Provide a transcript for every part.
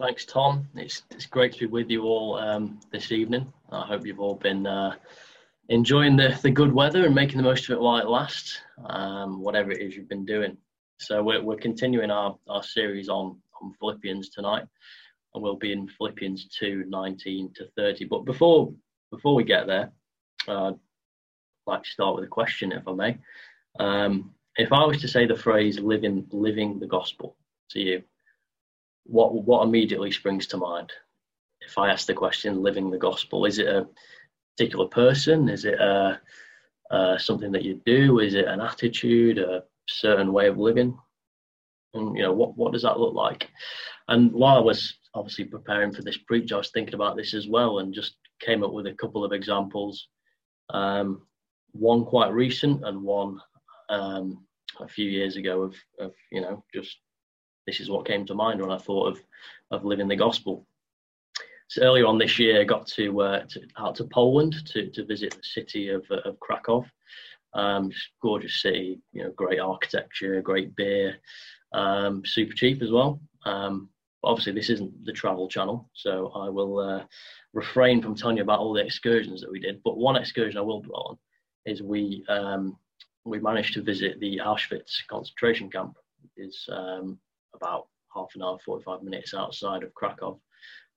Thanks, Tom. It's, it's great to be with you all um, this evening. I hope you've all been uh, enjoying the, the good weather and making the most of it while it lasts, um, whatever it is you've been doing. So we're, we're continuing our, our series on, on Philippians tonight, and we'll be in Philippians 2, 19 to 30. But before before we get there, uh, I'd like to start with a question, if I may. Um, if I was to say the phrase living, living the gospel to you, what what immediately springs to mind if I ask the question living the gospel? Is it a particular person? Is it a, uh, something that you do? Is it an attitude, a certain way of living? And you know what what does that look like? And while I was obviously preparing for this preach, I was thinking about this as well, and just came up with a couple of examples. Um, one quite recent, and one um, a few years ago of, of you know just this is what came to mind when I thought of of living the gospel. So earlier on this year, I got to, uh, to out to Poland to, to visit the city of, uh, of Krakow. Um, gorgeous city, you know, great architecture, great beer, um, super cheap as well. Um, obviously, this isn't the travel channel, so I will uh, refrain from telling you about all the excursions that we did. But one excursion I will dwell on is we um, we managed to visit the Auschwitz concentration camp. It's um, about half an hour, 45 minutes outside of Krakow.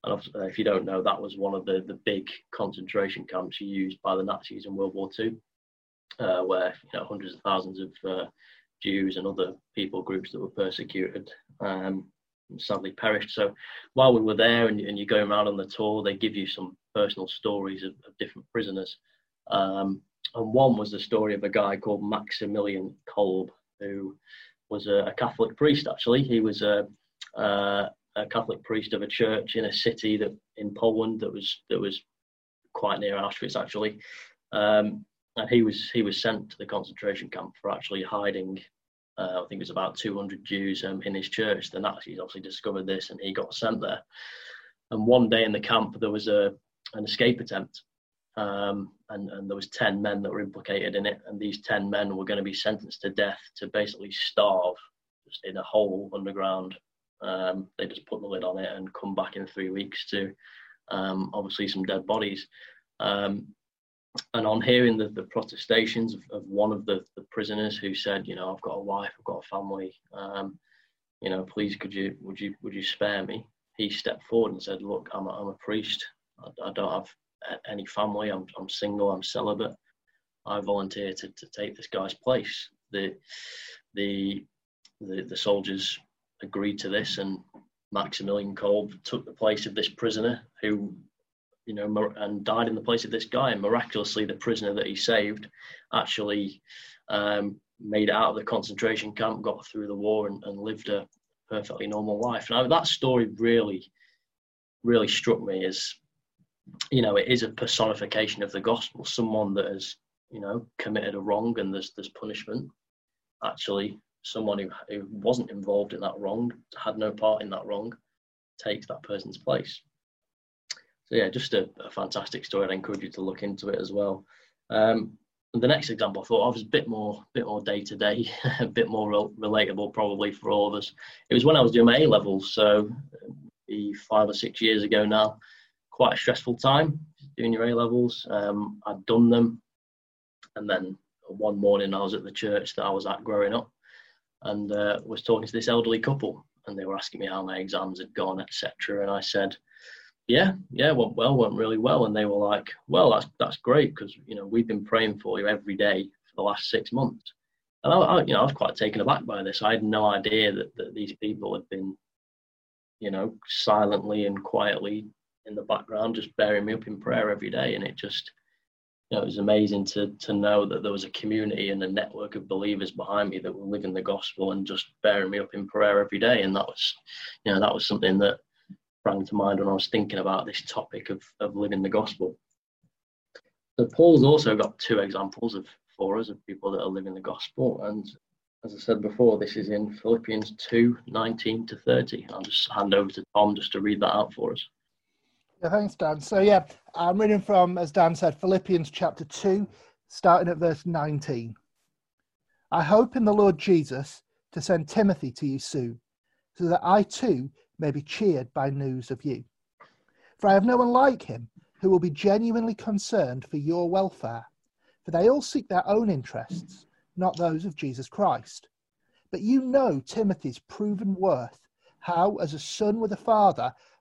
And if you don't know, that was one of the, the big concentration camps used by the Nazis in World War II, uh, where you know, hundreds of thousands of uh, Jews and other people groups that were persecuted um, sadly perished. So while we were there and, and, you're going around on the tour, they give you some personal stories of, of different prisoners. Um, and one was the story of a guy called Maximilian Kolbe, who was a, a Catholic priest. Actually, he was a, a, a Catholic priest of a church in a city that in Poland that was that was quite near Auschwitz, actually. Um, and he was he was sent to the concentration camp for actually hiding. Uh, I think it was about 200 Jews um, in his church. The Nazis obviously discovered this, and he got sent there. And one day in the camp, there was a an escape attempt, um, and, and there was 10 men that were implicated in it and these 10 men were going to be sentenced to death to basically starve just in a hole underground. Um, they just put the lid on it and come back in three weeks to um, obviously some dead bodies. Um, and on hearing the, the protestations of, of one of the, the, prisoners who said you know i've got a wife i've got a family um, you know please could you would you would you spare me? he stepped forward and said look i'm a, I'm a priest. I, I don't have any family. I'm, I'm single. I'm celibate. I volunteer to, to take this guy's place. The, the, the, the soldiers agreed to this, and Maximilian Kolbe took the place of this prisoner who, you know, and died in the place of this guy. And miraculously, the prisoner that he saved actually um, made it out of the concentration camp, got through the war, and, and lived a perfectly normal life. Now, that story really, really struck me as you know, it is a personification of the gospel. Someone that has, you know, committed a wrong and there's there's punishment. Actually, someone who, who wasn't involved in that wrong, had no part in that wrong, takes that person's place. So yeah, just a, a fantastic story. I'd encourage you to look into it as well. Um, the next example I thought of was a bit more, bit more day to day, a bit more relatable probably for all of us. It was when I was doing my A levels, so five or six years ago now quite a stressful time doing your A levels. Um, I'd done them, and then one morning I was at the church that I was at growing up, and uh, was talking to this elderly couple, and they were asking me how my exams had gone, etc. And I said, "Yeah, yeah, went well, went really well." And they were like, "Well, that's that's great because you know we've been praying for you every day for the last six months." And I, I, you know, I was quite taken aback by this. I had no idea that, that these people had been, you know, silently and quietly in the background, just bearing me up in prayer mm. every day. And it just, you know, it was amazing to to know that there was a community and a network of believers behind me that were living the gospel and just bearing me up in prayer every day. And that was, you know, that was something that sprang to mind when I was thinking about this topic of, of living the gospel. So Paul's also got two examples of for us of people that are living the gospel. And as I said before, this is in Philippians 2 19 to 30. I'll just hand over to Tom just to read that out for us. Yeah, thanks, Dan. So, yeah, I'm reading from, as Dan said, Philippians chapter 2, starting at verse 19. I hope in the Lord Jesus to send Timothy to you soon, so that I too may be cheered by news of you. For I have no one like him who will be genuinely concerned for your welfare, for they all seek their own interests, not those of Jesus Christ. But you know Timothy's proven worth, how, as a son with a father,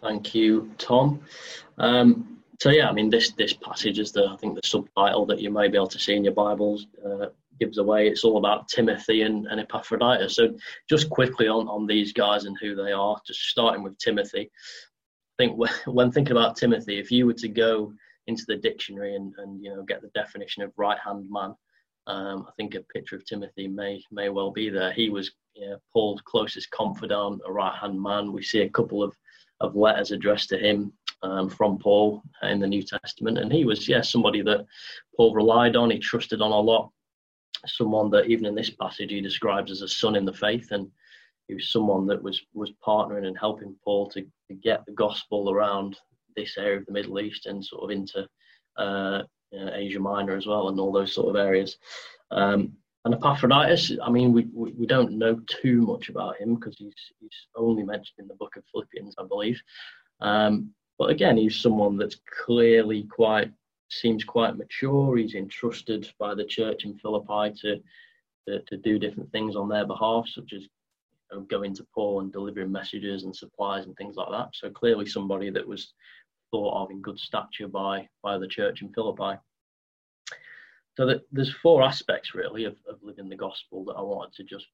Thank you, Tom. Um, so yeah, I mean this this passage is the I think the subtitle that you may be able to see in your Bibles. Uh, gives away. It's all about Timothy and, and Epaphroditus. So just quickly on, on these guys and who they are, just starting with Timothy. I think when thinking about Timothy, if you were to go into the dictionary and, and you know get the definition of right hand man, um, I think a picture of Timothy may may well be there. He was you know, Paul's closest confidant, a right hand man. We see a couple of, of letters addressed to him um, from Paul in the New Testament, and he was yes yeah, somebody that Paul relied on. He trusted on a lot. Someone that even in this passage he describes as a son in the faith. And he was someone that was was partnering and helping paul to, to get the gospel around this area of the middle east and sort of into uh, asia minor as well and all those sort of areas. Um, and epaphroditus i mean we, we, we don't know too much about him because he's he's only mentioned in the book of philippians i believe um, but again he's someone that's clearly quite seems quite mature. He's entrusted by the church in Philippi to to, to do different things on their behalf, such as you know, going to Paul and delivering messages and supplies and things like that. So clearly, somebody that was thought of in good stature by by the church in Philippi. So that there's four aspects really of, of living the gospel that I wanted to just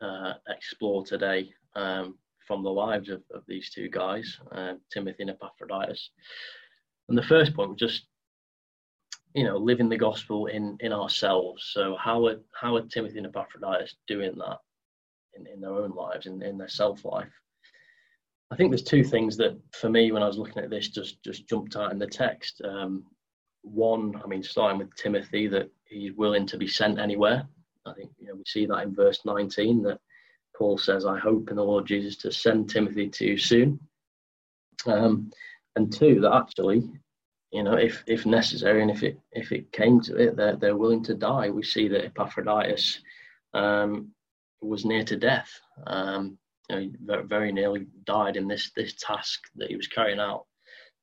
uh, explore today um, from the lives of, of these two guys, uh, Timothy and Epaphroditus. And the first point was just you know, living the gospel in in ourselves. So how are how are Timothy and Epaphroditus doing that in, in their own lives, in, in their self life? I think there's two things that for me when I was looking at this just just jumped out in the text. Um, one, I mean, starting with Timothy, that he's willing to be sent anywhere. I think you know we see that in verse 19 that Paul says, "I hope in the Lord Jesus to send Timothy to you soon." Um, and two, that actually you know, if if necessary, and if it if it came to it, they're they're willing to die. We see that Epaphroditus um, was near to death. Um, you know, very, nearly died in this this task that he was carrying out.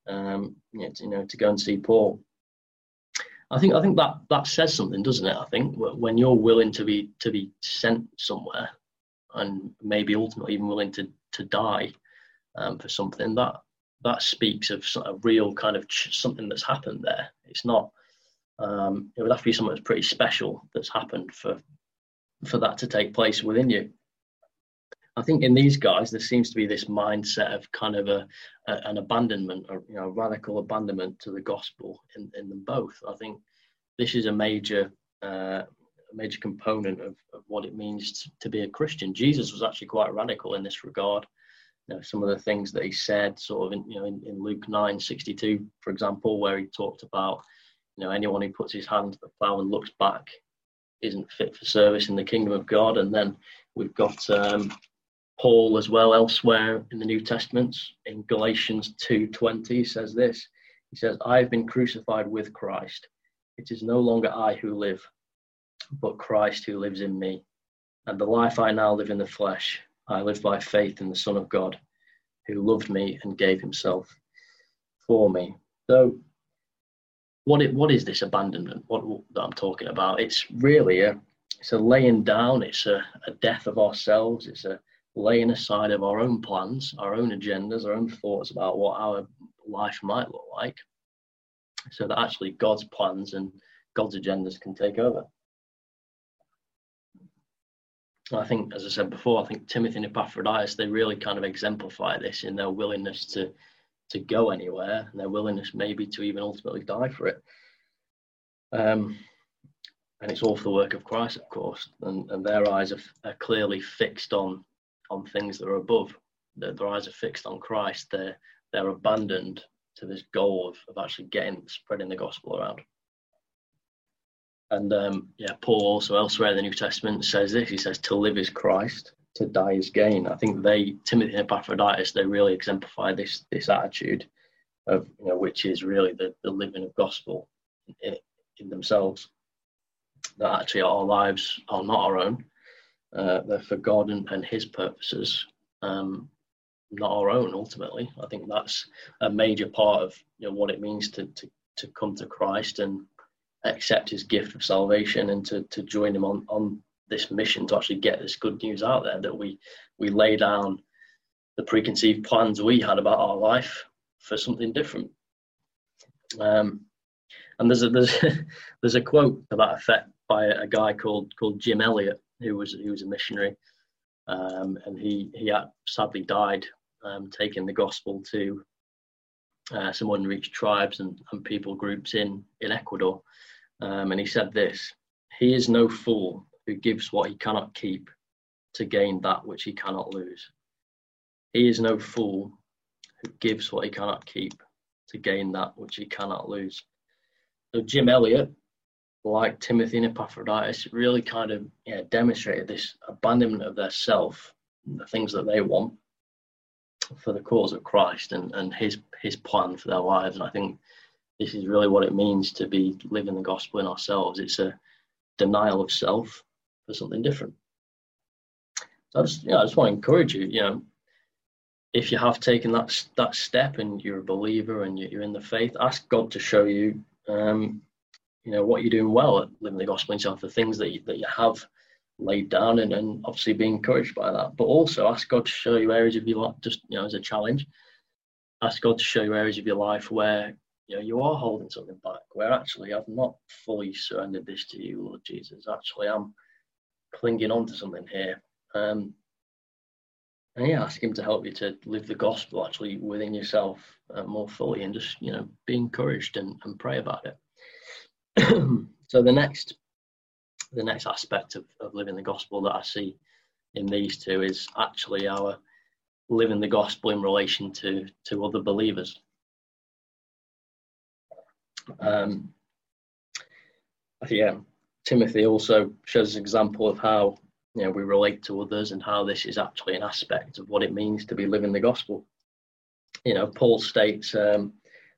Um, you know, to go and see Paul. I think I think that that says something, doesn't it? I think when you're willing to be to be sent somewhere, and maybe ultimately even willing to to die um, for something, that that speaks of of real kind of ch- something that's happened there. It's not. Um, it would have to be something that's pretty special that's happened for for that to take place within you. I think in these guys there seems to be this mindset of kind of a, a an abandonment, or you know, radical abandonment to the gospel in, in them both. I think this is a major uh, a major component of, of what it means to, to be a Christian. Jesus was actually quite radical in this regard you know, some of the things that he said, sort of, in, you know, in, in Luke nine sixty two, for example, where he talked about, you know, anyone who puts his hand to the plough and looks back isn't fit for service in the kingdom of God. And then we've got um, Paul as well elsewhere in the New Testament in Galatians 2:20 he says this. He says, "I have been crucified with Christ. It is no longer I who live, but Christ who lives in me. And the life I now live in the flesh, I live by faith in the Son of God, who loved me and gave himself for me." So what it, what is this abandonment? What that I'm talking about? It's really a it's a laying down. It's a, a death of ourselves. It's a laying aside of our own plans, our own agendas, our own thoughts about what our life might look like, so that actually God's plans and God's agendas can take over. I think, as I said before, I think Timothy and Epaphroditus they really kind of exemplify this in their willingness to to go anywhere and their willingness maybe to even ultimately die for it. Um, and it's all for the work of Christ, of course, and, and their eyes are, are, clearly fixed on on things that are above. Their, their, eyes are fixed on Christ. They're they're abandoned to this goal of, of actually getting spreading the gospel around. And um, yeah, Paul also elsewhere in the New Testament says this. He says, "To live is Christ, to die is gain. I think they, Timothy and Epaphroditus, they really exemplify this this attitude of you know, which is really the, the living of gospel in, in themselves. That actually our lives are not our own; uh, they're for God and, and His purposes, um, not our own. Ultimately, I think that's a major part of you know what it means to to to come to Christ and accept His gift of salvation and to to join Him on on this mission to actually get this good news out there that we we lay down the preconceived plans we had about our life for something different. Um, and there's a there's there's a quote to that effect by a guy called called Jim Elliot who was who was a missionary, um, and he he sadly died um, taking the gospel to uh, some unreached tribes and, and people groups in in Ecuador, um, and he said this: "He is no fool who gives what he cannot keep to gain that which he cannot lose. He is no fool who gives what he cannot keep to gain that which he cannot lose. So Jim Elliot, like Timothy and Epaphroditus, really kind of yeah, demonstrated this abandonment of their self, the things that they want, for the cause of Christ and, and his his plan for their lives. And I think this is really what it means to be living the gospel in ourselves. It's a denial of self for something different. So I just, you know, I just want to encourage you, you know, if you have taken that that step and you're a believer and you're in the faith, ask God to show you, um, you know, what you're doing well at living the gospel in yourself, the things that you, that you have laid down, and, and obviously be encouraged by that. But also ask God to show you areas of your life, just you know, as a challenge. Ask God to show you areas of your life where you know you are holding something back, where actually I've not fully surrendered this to you, Lord Jesus. Actually, I'm clinging on to something here. Um, and yeah, ask him to help you to live the gospel actually within yourself uh, more fully and just, you know, be encouraged and, and pray about it. so the next the next aspect of, of living the gospel that I see in these two is actually our living the gospel in relation to to other believers. Um, yeah, Timothy also shows an example of how you know we relate to others and how this is actually an aspect of what it means to be living the gospel. You know, Paul states um,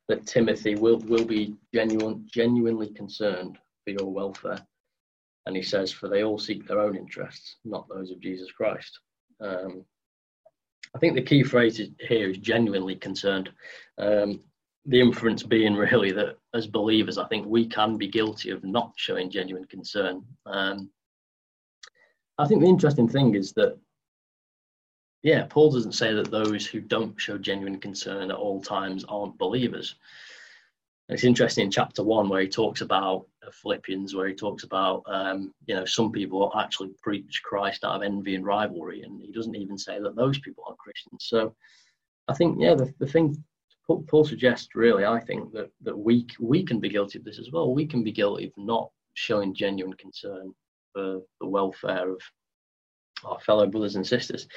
that Timothy will will be genuine, genuinely concerned for your welfare, and he says, "For they all seek their own interests, not those of Jesus Christ." Um, I think the key phrase here is genuinely concerned. Um, the inference being really that as believers, I think we can be guilty of not showing genuine concern. Um, I think the interesting thing is that, yeah, Paul doesn't say that those who don't show genuine concern at all times aren't believers. It's interesting in chapter one where he talks about Philippians, where he talks about, um, you know, some people actually preach Christ out of envy and rivalry, and he doesn't even say that those people are Christians. So I think, yeah, the, the thing Paul suggests, really, I think that that we we can be guilty of this as well. We can be guilty of not showing genuine concern for the welfare of our fellow brothers and sisters.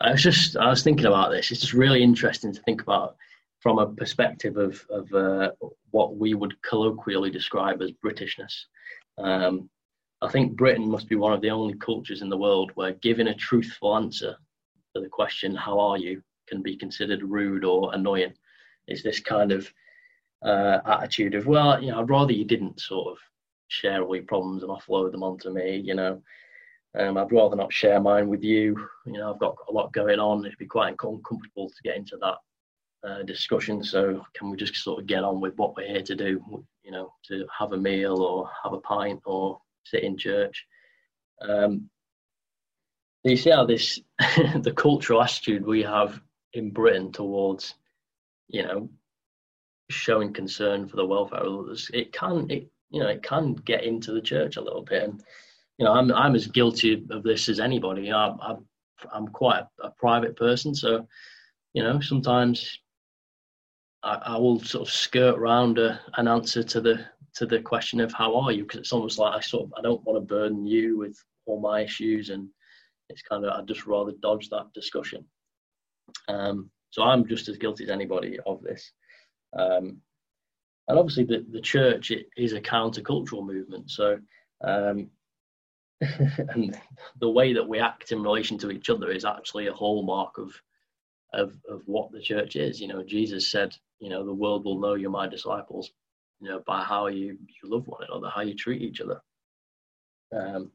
I was just I was thinking about this. It's just really interesting to think about from a perspective of of uh, what we would colloquially describe as Britishness. Um, I think Britain must be one of the only cultures in the world where giving a truthful answer to the question, How are you? can be considered rude or annoying. It's this kind of uh, attitude of, Well, you know, I'd rather you didn't sort of share all your problems and offload them onto me, you know. Um, I'd rather not share mine with you. You know, I've got a lot going on. It'd be quite uncomfortable to get into that uh, discussion. So can we just sort of get on with what we're here to do? You know, to have a meal or have a pint or sit in church. Um, you see how this the cultural attitude we have in Britain towards, you know, showing concern for the welfare of others. It can, it you know, it can get into the church a little bit. And you know, I'm I'm as guilty of this as anybody. I'm I'm quite a, private person, so you know, sometimes I, I will sort of skirt around a, an answer to the to the question of how are you because it's almost like I sort of I don't want to burden you with all my issues and it's kind of I'd just rather dodge that discussion. Um, so I'm just as guilty as anybody of this. Um, and obviously the, the church is a countercultural movement. So um, and the way that we act in relation to each other is actually a hallmark of of of what the church is. You know, Jesus said, you know, the world will know you're my disciples, you know, by how you you love one another, how you treat each other. Um,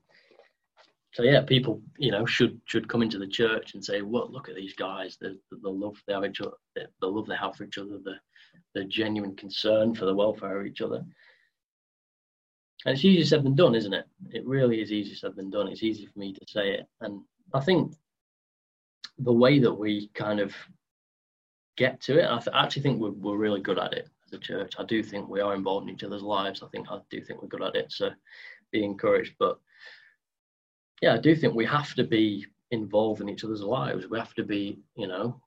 so yeah, people, you know, should should come into the church and say, "Well, look at these guys. The, the, the love they have each other, the, the love they have for each other, the the genuine concern for the welfare of each other." And it's easier said than done, isn't it? It really is easier said than done. It's easy for me to say it. And I think the way that we kind of get to it, I, th- I actually think we're, we're really good at it as a church. I do think we are involved in each other's lives. I think I do think we're good at it. So be encouraged. But yeah, I do think we have to be involved in each other's lives. We have to be, you know,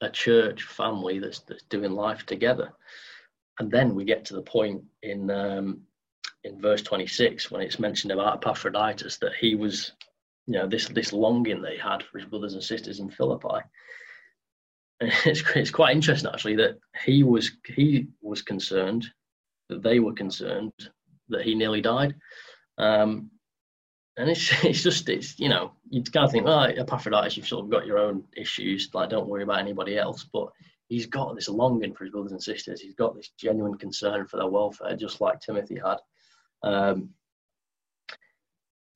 a church family that's that's doing life together. And then we get to the point in um, in verse 26 when it's mentioned about Epaphroditus that he was, you know, this this longing they had for his brothers and sisters in Philippi. And it's it's quite interesting actually that he was he was concerned that they were concerned that he nearly died. Um, and it's it's just it's you know you kind of think oh Epaphroditus you've sort of got your own issues like don't worry about anybody else but he's got this longing for his brothers and sisters he's got this genuine concern for their welfare just like Timothy had um,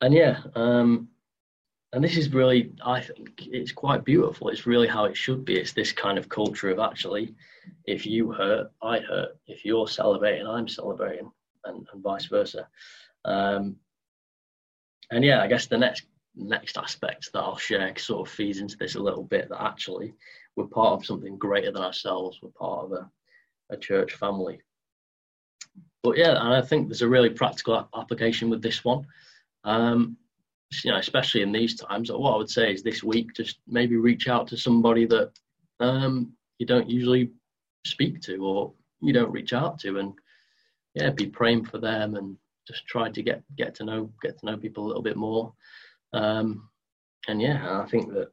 and yeah, um, and this is really, I think, it's quite beautiful. It's really how it should be. It's this kind of culture of actually, if you hurt, I hurt. If you're celebrating, I'm celebrating, and, and vice versa. Um, and yeah, I guess the next next aspect that I'll share sort of feeds into this a little bit. That actually, we're part of something greater than ourselves. We're part of a, a church family but yeah, and I think there's a really practical application with this one. Um, you know, especially in these times. What I would say is this week, just maybe reach out to somebody that um, you don't usually speak to or you don't reach out to, and yeah, be praying for them and just try to get get to know get to know people a little bit more. Um, and yeah, I think that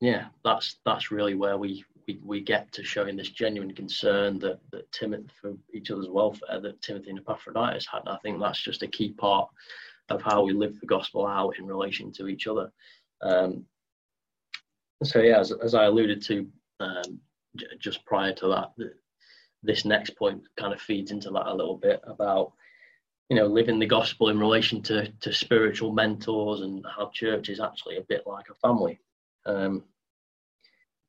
yeah, that's that's really where we we, we get to showing this genuine concern that, that Timothy for each other's welfare that Timothy and Epaphroditus had. I think that's just a key part of how we live the gospel out in relation to each other. Um, so yeah, as, as I alluded to um, j- just prior to that, this next point kind of feeds into that a little bit about you know living the gospel in relation to to spiritual mentors and how church is actually a bit like a family. Um,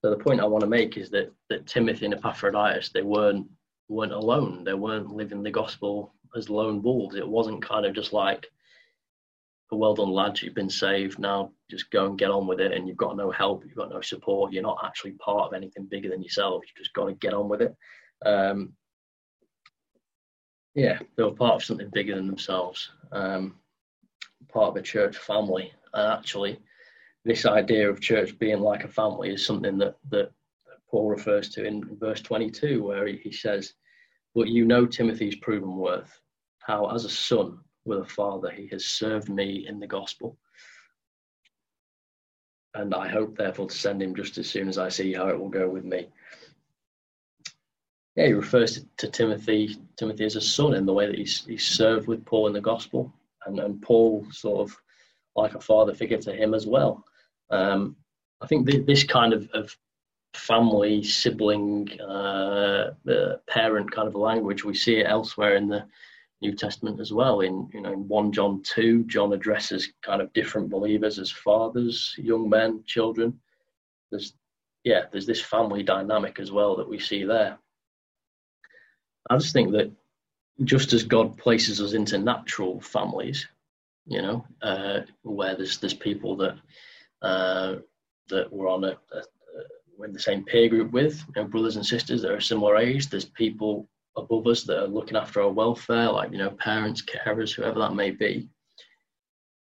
so the point I want to make is that that Timothy and Epaphroditus they weren't weren't alone. They weren't living the gospel as lone wolves. It wasn't kind of just like a well done lads, you've been saved. Now just go and get on with it and you've got no help, you've got no support, you're not actually part of anything bigger than yourself. You've just got to get on with it. Um, yeah, they were part of something bigger than themselves, um, part of a church family. And actually, this idea of church being like a family is something that, that Paul refers to in verse 22, where he, he says, But you know Timothy's proven worth, how as a son with a father he has served me in the gospel. And I hope, therefore, to send him just as soon as I see how it will go with me. Yeah, he refers to, to Timothy, Timothy as a son in the way that he's, he's served with Paul in the gospel, and, and Paul sort of like a father figure to him as well. Um, I think th- this kind of, of family, sibling, uh, uh, parent kind of language, we see it elsewhere in the New Testament as well. In you know, in one John two, John addresses kind of different believers as fathers, young men, children. There's yeah, there's this family dynamic as well that we see there. I just think that just as God places us into natural families, you know, uh, where there's there's people that uh, that we're on a, a, we're in the same peer group with, you know, brothers and sisters that are similar age. There's people above us that are looking after our welfare, like you know, parents, carers, whoever that may be.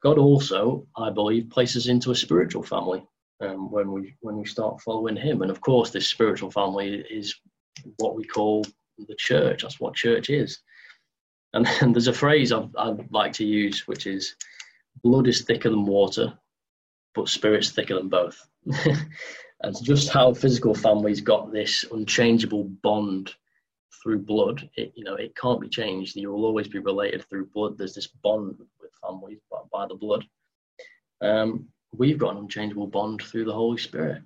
God also, I believe, places into a spiritual family um, when we when we start following Him, and of course, this spiritual family is what we call the church. That's what church is. And, and there's a phrase I'd, I'd like to use, which is, "Blood is thicker than water, but spirit's thicker than both." and just how physical families got this unchangeable bond through blood. It, you know, it can't be changed. You will always be related through blood. There's this bond with families by, by the blood. Um, we've got an unchangeable bond through the Holy Spirit,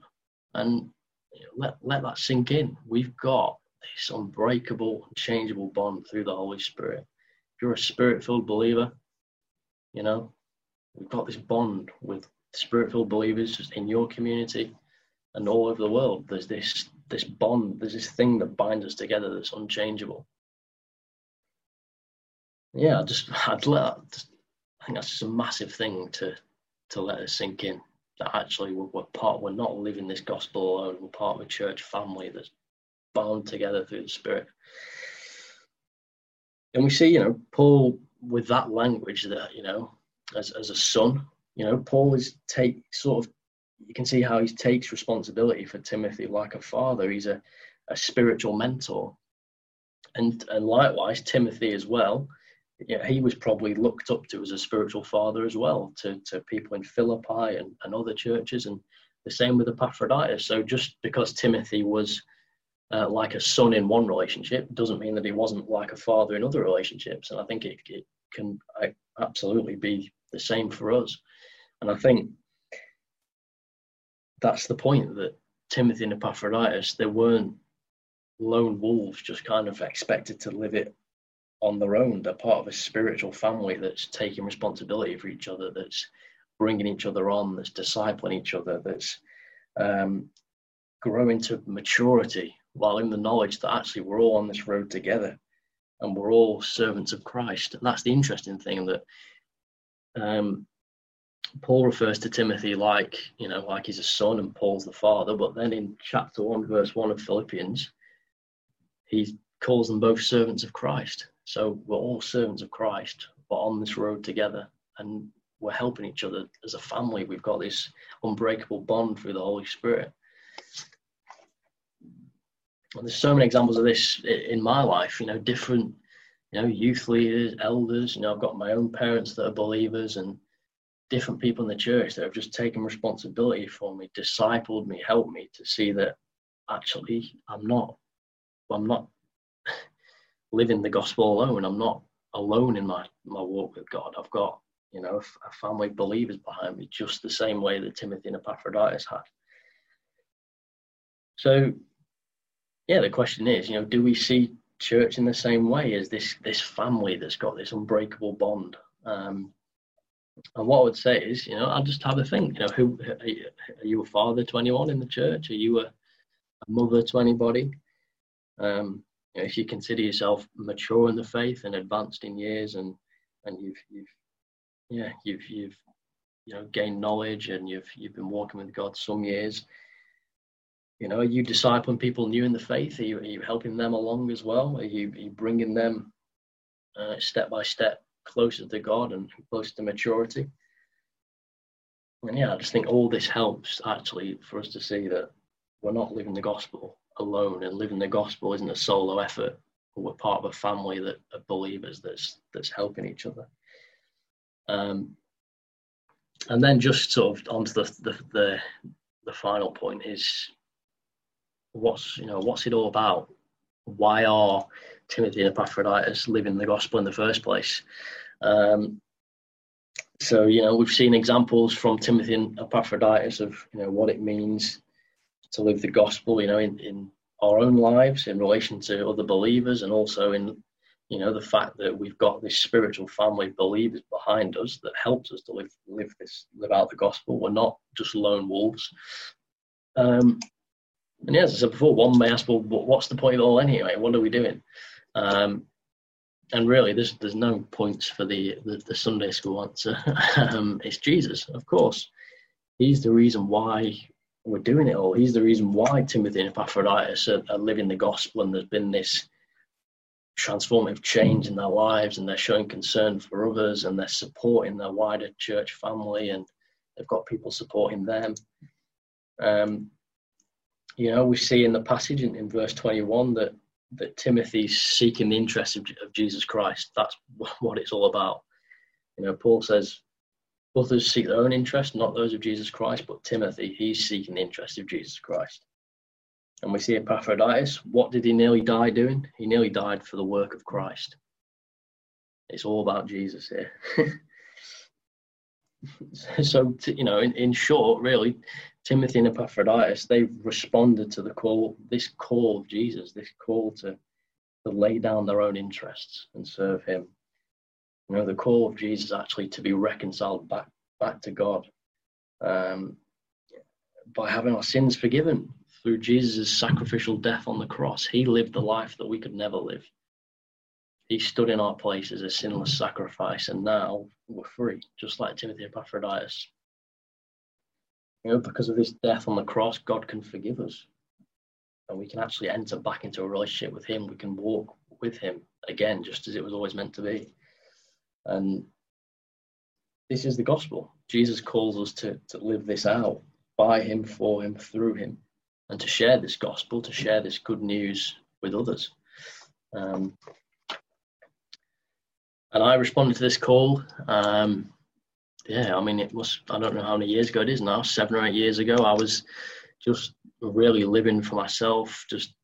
and you know, let let that sink in. We've got this unbreakable, unchangeable bond through the Holy Spirit. If you're a spirit-filled believer, you know, we've got this bond with spirit-filled believers in your community and all over the world. There's this this bond, there's this thing that binds us together that's unchangeable. Yeah, I just I'd let I think that's just a massive thing to to let us sink in. That actually we're, we're part we're not living this gospel alone, we're part of a church family that's bound together through the Spirit. And we see, you know, Paul with that language that, you know, as, as a son, you know, Paul is take sort of you can see how he takes responsibility for Timothy like a father. He's a, a spiritual mentor. And and likewise, Timothy as well, yeah, he was probably looked up to as a spiritual father as well to, to people in Philippi and, and other churches, and the same with Epaphroditus. So just because Timothy was uh, like a son in one relationship doesn't mean that he wasn't like a father in other relationships. And I think it, it can absolutely be the same for us. And I think that's the point that Timothy and Epaphroditus, they weren't lone wolves just kind of expected to live it on their own. They're part of a spiritual family that's taking responsibility for each other, that's bringing each other on, that's discipling each other, that's um, growing to maturity while in the knowledge that actually we're all on this road together and we're all servants of Christ. And that's the interesting thing that um, Paul refers to Timothy like, you know, like he's a son and Paul's the father. But then in chapter 1, verse 1 of Philippians, he calls them both servants of Christ. So we're all servants of Christ, but on this road together. And we're helping each other as a family. We've got this unbreakable bond through the Holy Spirit. And there's so many examples of this in my life, you know, different, you know, youth leaders, elders. You know, I've got my own parents that are believers and different people in the church that have just taken responsibility for me, discipled me, helped me to see that actually I'm not, I'm not living the gospel alone. I'm not alone in my, my walk with God. I've got, you know, a family of believers behind me, just the same way that Timothy and Epaphroditus had. So, yeah, the question is, you know, do we see church in the same way as this this family that's got this unbreakable bond? Um, and what I would say is, you know, I just have a think. You know, who are you, are you a father to anyone in the church? Are you a, a mother to anybody? Um, you know, if you consider yourself mature in the faith and advanced in years, and and you've you've yeah you've you've you know gained knowledge and you've you've been walking with God some years. You know, are you discipling people new in the faith? Are you, are you helping them along as well? Are you, are you bringing them uh, step by step closer to God and closer to maturity. And yeah, I just think all this helps actually for us to see that we're not living the gospel alone, and living the gospel isn't a solo effort. We're part of a family that of believers that's that's helping each other. Um, and then just sort of onto the, the the the final point is what's you know what's it all about? Why are Timothy and Epaphroditus living the gospel in the first place? Um, so you know we've seen examples from Timothy and Epaphroditus of you know what it means to live the gospel, you know, in, in our own lives in relation to other believers, and also in you know the fact that we've got this spiritual family of believers behind us that helps us to live live this live out the gospel. We're not just lone wolves. Um, and yeah, as I said before, one may ask, well, what's the point of all anyway? What are we doing? Um, and really, there's there's no points for the the, the Sunday school answer. um, it's Jesus, of course. He's the reason why we're doing it all. He's the reason why Timothy and Epaphroditus are, are living the gospel, and there's been this transformative change in their lives, and they're showing concern for others, and they're supporting their wider church family, and they've got people supporting them. Um, you know, we see in the passage in, in verse 21 that that Timothy's seeking the interest of, of Jesus Christ. That's what it's all about. You know, Paul says, others seek their own interest, not those of Jesus Christ, but Timothy, he's seeking the interest of Jesus Christ. And we see Epaphroditus, what did he nearly die doing? He nearly died for the work of Christ. It's all about Jesus here. so, you know, in, in short, really, Timothy and Epaphroditus, they've responded to the call, this call of Jesus, this call to, to lay down their own interests and serve him. You know, the call of Jesus actually to be reconciled back back to God um, by having our sins forgiven through Jesus' sacrificial death on the cross. He lived the life that we could never live. He stood in our place as a sinless sacrifice, and now we're free, just like Timothy Epaphroditus. You know, because of his death on the cross, God can forgive us. And we can actually enter back into a relationship with him. We can walk with him again, just as it was always meant to be. And this is the gospel. Jesus calls us to, to live this out by him, for him, through him, and to share this gospel, to share this good news with others. Um, and I responded to this call. Um, yeah, I mean, it was, I don't know how many years ago it is now, seven or eight years ago. I was just really living for myself, just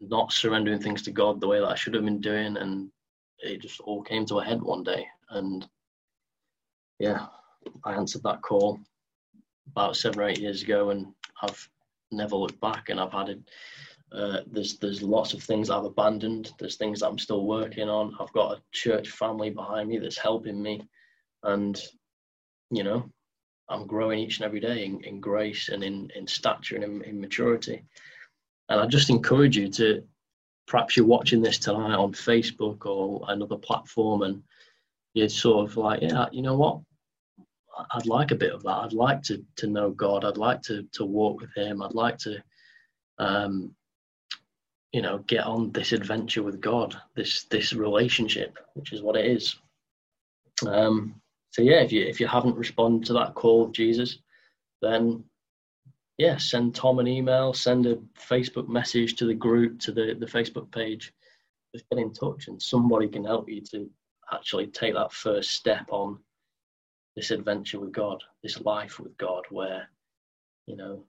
not surrendering things to God the way that I should have been doing. And it just all came to a head one day. And yeah, I answered that call about seven or eight years ago, and I've never looked back. And I've had. Uh, there's there's lots of things I've abandoned. There's things I'm still working on. I've got a church family behind me that's helping me, and you know, I'm growing each and every day in, in grace and in, in stature and in, in maturity. And I just encourage you to perhaps you're watching this tonight on Facebook or another platform and you're sort of like, yeah, you know what? I'd like a bit of that. I'd like to to know God. I'd like to to walk with Him. I'd like to, um, you know, get on this adventure with God, this this relationship, which is what it is. Um, so yeah, if you if you haven't responded to that call of Jesus, then yeah, send Tom an email, send a Facebook message to the group, to the, the Facebook page. Just get in touch and somebody can help you to actually take that first step on this adventure with God, this life with God, where, you know,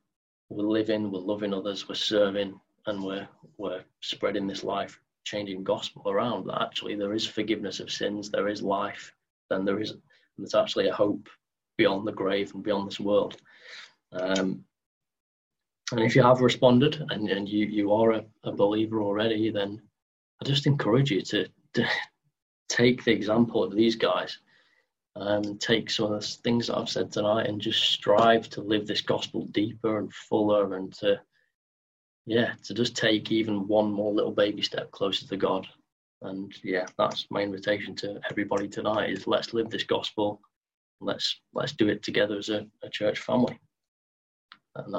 we're living, we're loving others, we're serving, and we're we're spreading this life changing gospel around that actually there is forgiveness of sins, there is life, then there is there's actually a hope beyond the grave and beyond this world. Um, and if you have responded and, and you, you are a, a believer already, then I just encourage you to, to take the example of these guys and take some of the things that I've said tonight and just strive to live this gospel deeper and fuller and to, yeah, to just take even one more little baby step closer to God and yeah, that's my invitation to everybody tonight is let's live this gospel. Let's let's do it together as a, a church family. And